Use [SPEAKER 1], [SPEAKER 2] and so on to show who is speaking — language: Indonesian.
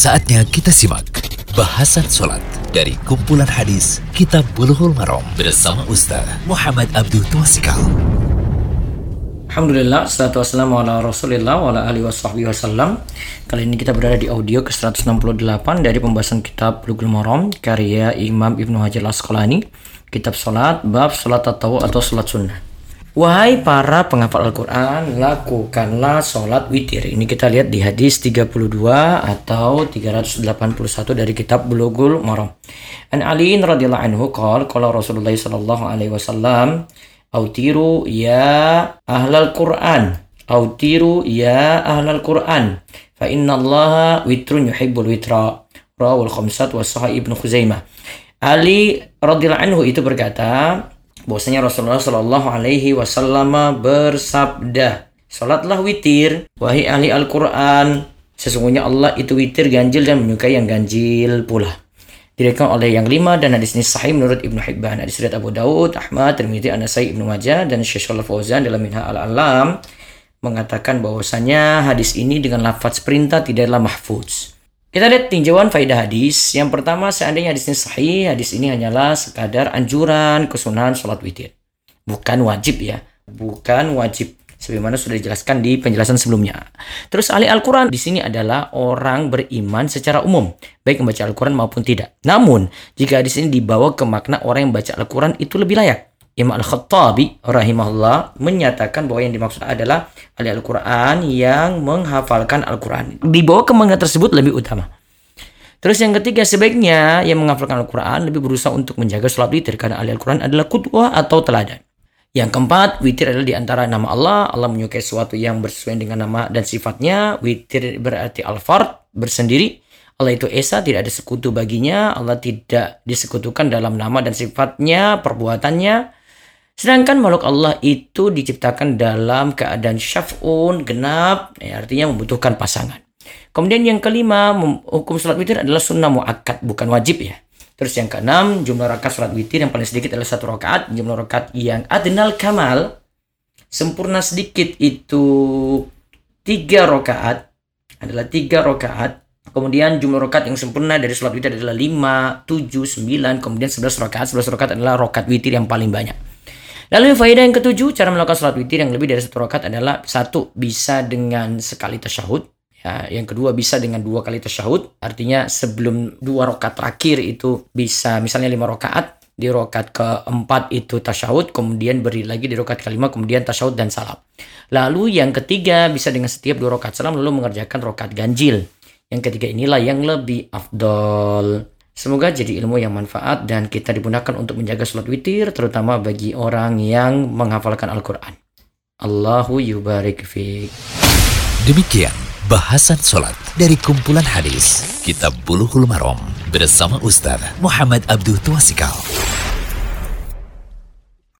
[SPEAKER 1] Saatnya kita simak bahasan sholat dari kumpulan hadis Kitab Bulughul Maram bersama Ustaz Muhammad Abdul Twasikal.
[SPEAKER 2] Alhamdulillah, salatu wassalamu ala rasulillah wa ala alihi wasahbihi wasallam Kali ini kita berada di audio ke-168 dari pembahasan kitab Bulughul Maram karya Imam Ibnu Hajar Asqalani Kitab Salat, Bab Salat Tatawu atau Salat Sunnah Wahai para penghafal Al-Quran, lakukanlah sholat witir. Ini kita lihat di hadis 32 atau 381 dari kitab Bulughul Maram. An Ali radhiyallahu anhu qala qala Rasulullah sallallahu alaihi wasallam Autiru ya ahlal Quran. Autiru ya ahlal Quran. Fa inna witrun yuhibbul witra. Rawul khamsat wa sahih ibnu Khuzaimah. Ali radhiyallahu anhu itu berkata, bahwasanya Rasulullah Shallallahu Alaihi Wasallam bersabda, Salatlah witir, wahai ahli Al-Quran. Sesungguhnya Allah itu witir ganjil dan menyukai yang ganjil pula. Direkam oleh yang lima dan hadis ini sahih menurut Ibnu Hibban. Hadis riwayat Abu Daud, Ahmad, Tirmidzi, An-Nasai, Ibnu Majah dan Syekh Shalal Fauzan dalam Minha al-Alam mengatakan bahwasanya hadis ini dengan lafaz perintah tidaklah mahfuz. Kita lihat tinjauan faidah hadis. Yang pertama, seandainya hadis ini sahih, hadis ini hanyalah sekadar anjuran kesunahan sholat witir. Bukan wajib ya. Bukan wajib. Sebagaimana sudah dijelaskan di penjelasan sebelumnya. Terus ahli Al-Quran di sini adalah orang beriman secara umum. Baik membaca Al-Quran maupun tidak. Namun, jika hadis ini dibawa ke makna orang yang baca Al-Quran itu lebih layak. Imam Al-Khattabi rahimahullah menyatakan bahwa yang dimaksud adalah ahli Al-Quran yang menghafalkan Al-Quran. Dibawa ke makna tersebut lebih utama. Terus yang ketiga, sebaiknya yang menghafalkan Al-Quran lebih berusaha untuk menjaga sholat witir karena ahli Al-Quran adalah kutwah atau teladan. Yang keempat, witir adalah di antara nama Allah. Allah menyukai sesuatu yang bersesuaian dengan nama dan sifatnya. Witir berarti al-fard, bersendiri. Allah itu Esa, tidak ada sekutu baginya. Allah tidak disekutukan dalam nama dan sifatnya, perbuatannya. Sedangkan makhluk Allah itu diciptakan dalam keadaan syaf'un, genap, ya, artinya membutuhkan pasangan. Kemudian yang kelima, hukum sholat witir adalah sunnah mu'akkad, bukan wajib ya. Terus yang keenam, jumlah rakaat sholat witir yang paling sedikit adalah satu rakaat. Jumlah rakaat yang adnal kamal, sempurna sedikit itu tiga rakaat, adalah tiga rakaat. Kemudian jumlah rakaat yang sempurna dari sholat witir adalah 5, 7, 9, kemudian 11 rakaat. 11 rakaat adalah rakaat witir yang paling banyak. Lalu faedah yang ketujuh, cara melakukan sholat witir yang lebih dari satu rakaat adalah satu bisa dengan sekali tasyahud. Ya, yang kedua bisa dengan dua kali tasyahud. Artinya sebelum dua rakaat terakhir itu bisa misalnya lima rakaat. Di rakaat keempat itu tasyahud, kemudian beri lagi di rakaat kelima, kemudian tasyahud dan salam. Lalu yang ketiga bisa dengan setiap dua rakaat salam lalu mengerjakan rakaat ganjil. Yang ketiga inilah yang lebih afdol. Semoga jadi ilmu yang manfaat dan kita digunakan untuk menjaga sholat witir terutama bagi orang yang menghafalkan Al-Quran. Allahu yubarik fiqh.
[SPEAKER 1] Demikian bahasan sholat dari kumpulan hadis Kitab Bulughul Maram bersama Ustaz Muhammad Abdul Twasikal.